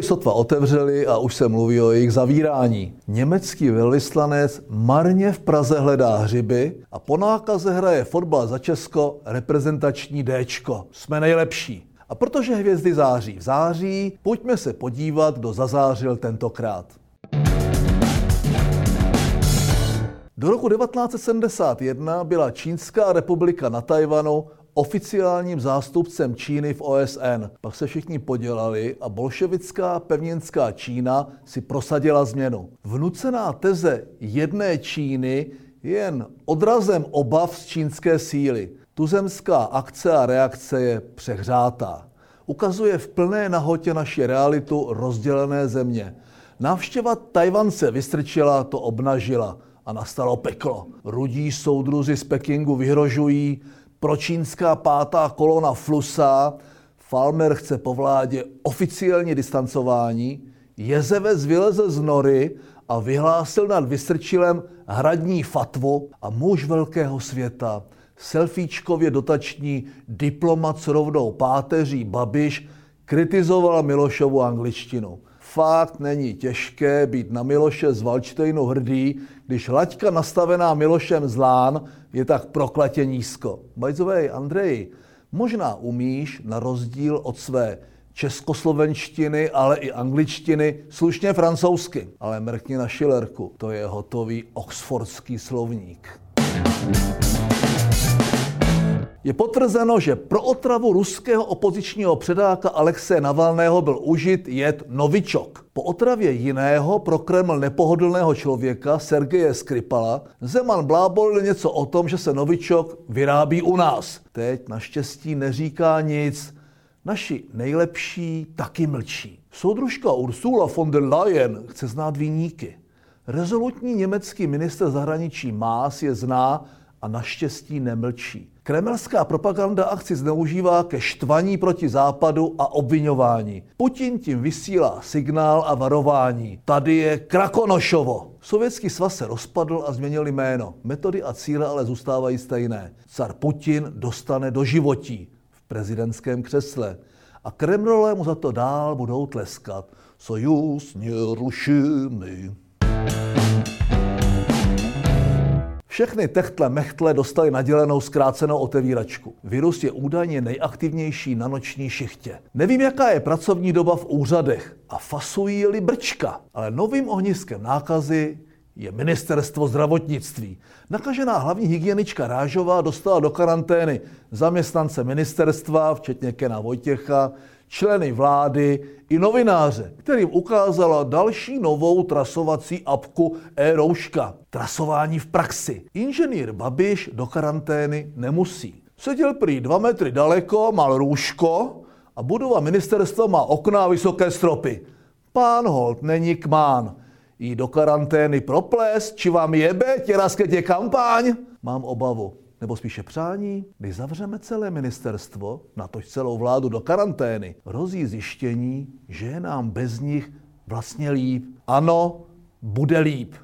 Školy sotva otevřely a už se mluví o jejich zavírání. Německý velvyslanec marně v Praze hledá hřiby a po nákaze hraje fotbal za Česko reprezentační Dčko. Jsme nejlepší. A protože hvězdy září v září, pojďme se podívat, kdo zazářil tentokrát. Do roku 1971 byla Čínská republika na Tajvanu oficiálním zástupcem Číny v OSN. Pak se všichni podělali a bolševická pevninská Čína si prosadila změnu. Vnucená teze jedné Číny je jen odrazem obav z čínské síly. Tuzemská akce a reakce je přehřátá. Ukazuje v plné nahotě naši realitu rozdělené země. Návštěva Tajvance vystrčila, to obnažila a nastalo peklo. Rudí soudruzi z Pekingu vyhrožují, pročínská pátá kolona Flusa, Falmer chce po vládě oficiální distancování, Jezevec vyleze z nory a vyhlásil nad Vystrčilem hradní fatvu a muž velkého světa, selfiečkově dotační diplomat s rovnou páteří Babiš, kritizoval Milošovu angličtinu. Fakt není těžké být na Miloše z Valčtejnu hrdý, když laťka nastavená Milošem zlán je tak prokletě nízko. Way, Andrej, možná umíš na rozdíl od své českoslovenštiny, ale i angličtiny, slušně francouzsky. Ale mrkni na Schillerku, to je hotový oxfordský slovník. Je potvrzeno, že pro otravu ruského opozičního předáka Alexe Navalného byl užit jed novičok. Po otravě jiného pro Kreml nepohodlného člověka Sergeje Skripala Zeman blábolil něco o tom, že se novičok vyrábí u nás. Teď naštěstí neříká nic. Naši nejlepší taky mlčí. Soudružka Ursula von der Leyen chce znát výníky. Rezolutní německý minister zahraničí Más je zná a naštěstí nemlčí. Kremelská propaganda akci zneužívá ke štvaní proti západu a obvinování. Putin tím vysílá signál a varování. Tady je Krakonošovo. Sovětský svaz se rozpadl a změnil jméno. Metody a cíle ale zůstávají stejné. Car Putin dostane do životí v prezidentském křesle. A Kremlové mu za to dál budou tleskat. Sojus nerušený. Všechny techtle mechtle dostali nadělenou zkrácenou otevíračku. Virus je údajně nejaktivnější na noční šichtě. Nevím, jaká je pracovní doba v úřadech a fasují-li brčka, ale novým ohniskem nákazy je ministerstvo zdravotnictví. Nakažená hlavní hygienička Rážová dostala do karantény zaměstnance ministerstva, včetně Kena Vojtěcha, členy vlády i novináře, kterým ukázala další novou trasovací apku e-rouška. Trasování v praxi. Inženýr Babiš do karantény nemusí. Seděl prý dva metry daleko, mal růžko a budova ministerstva má okna a vysoké stropy. Pán Holt není kmán. Jí do karantény proples, či vám jebe, tě kampaň? Mám obavu nebo spíše přání, když zavřeme celé ministerstvo, na tož celou vládu do karantény, hrozí zjištění, že je nám bez nich vlastně líp. Ano, bude líp.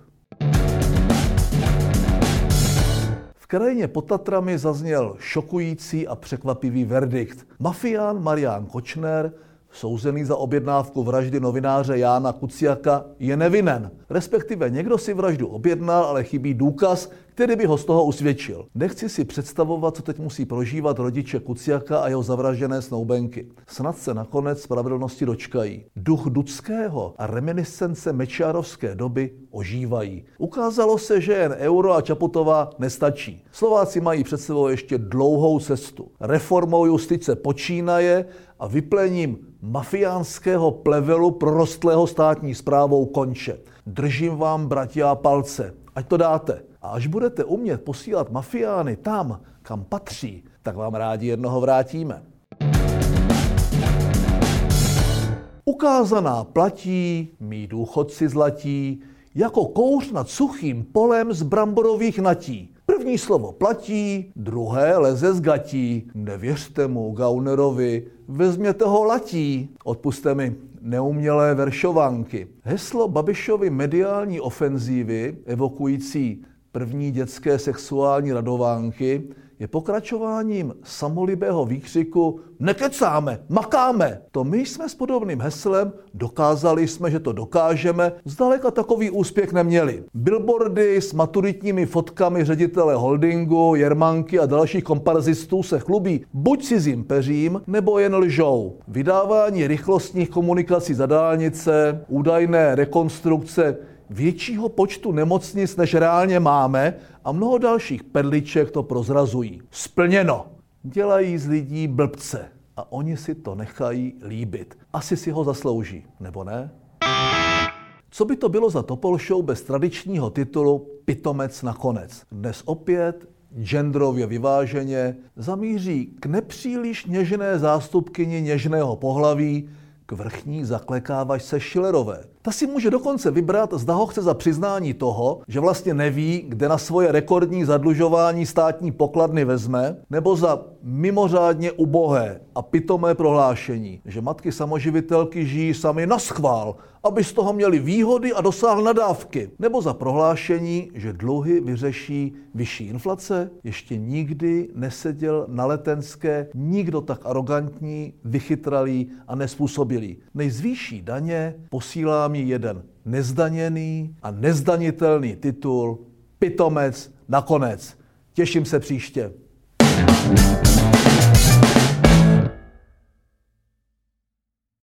V krajině pod Tatrami zazněl šokující a překvapivý verdikt. Mafián Marián Kočner souzený za objednávku vraždy novináře Jána Kuciaka, je nevinen. Respektive někdo si vraždu objednal, ale chybí důkaz, který by ho z toho usvědčil. Nechci si představovat, co teď musí prožívat rodiče Kuciaka a jeho zavražděné snoubenky. Snad se nakonec spravedlnosti dočkají. Duch Dudského a reminiscence Mečiarovské doby ožívají. Ukázalo se, že jen euro a Čaputová nestačí. Slováci mají před sebou ještě dlouhou cestu. Reformou justice počínaje a vyplením mafiánského plevelu prorostlého státní zprávou konče. Držím vám, bratia, palce. Ať to dáte. A až budete umět posílat mafiány tam, kam patří, tak vám rádi jednoho vrátíme. Ukázaná platí, mý důchodci zlatí, jako kouř nad suchým polem z bramborových natí. První slovo platí, druhé leze z gatí. Nevěřte mu, Gaunerovi, vezměte ho latí. Odpuste mi neumělé veršovanky. Heslo Babišovy mediální ofenzívy, evokující první dětské sexuální radovánky, je pokračováním samolibého výkřiku nekecáme, makáme. To my jsme s podobným heslem dokázali jsme, že to dokážeme, zdaleka takový úspěch neměli. Billboardy s maturitními fotkami ředitele holdingu, Jermanky a dalších komparazistů se chlubí buď cizím peřím, nebo jen lžou. Vydávání rychlostních komunikací za dálnice, údajné rekonstrukce většího počtu nemocnic, než reálně máme a mnoho dalších perliček to prozrazují. Splněno. Dělají z lidí blbce a oni si to nechají líbit. Asi si ho zaslouží, nebo ne? Co by to bylo za Topol Show bez tradičního titulu Pitomec nakonec? Dnes opět genderově vyváženě zamíří k nepříliš něžné zástupkyni něžného pohlaví, k vrchní zaklekávačce Schillerové. Ta si může dokonce vybrat, zda ho chce za přiznání toho, že vlastně neví, kde na svoje rekordní zadlužování státní pokladny vezme, nebo za mimořádně ubohé a pitomé prohlášení, že matky samoživitelky žijí sami na schvál, aby z toho měli výhody a dosáhl nadávky, nebo za prohlášení, že dluhy vyřeší vyšší inflace. Ještě nikdy neseděl na letenské nikdo tak arrogantní, vychytralý a nespůsobilý. Nejzvýší daně posílá mi jeden nezdaněný a nezdanitelný titul Pitomec nakonec. Těším se příště.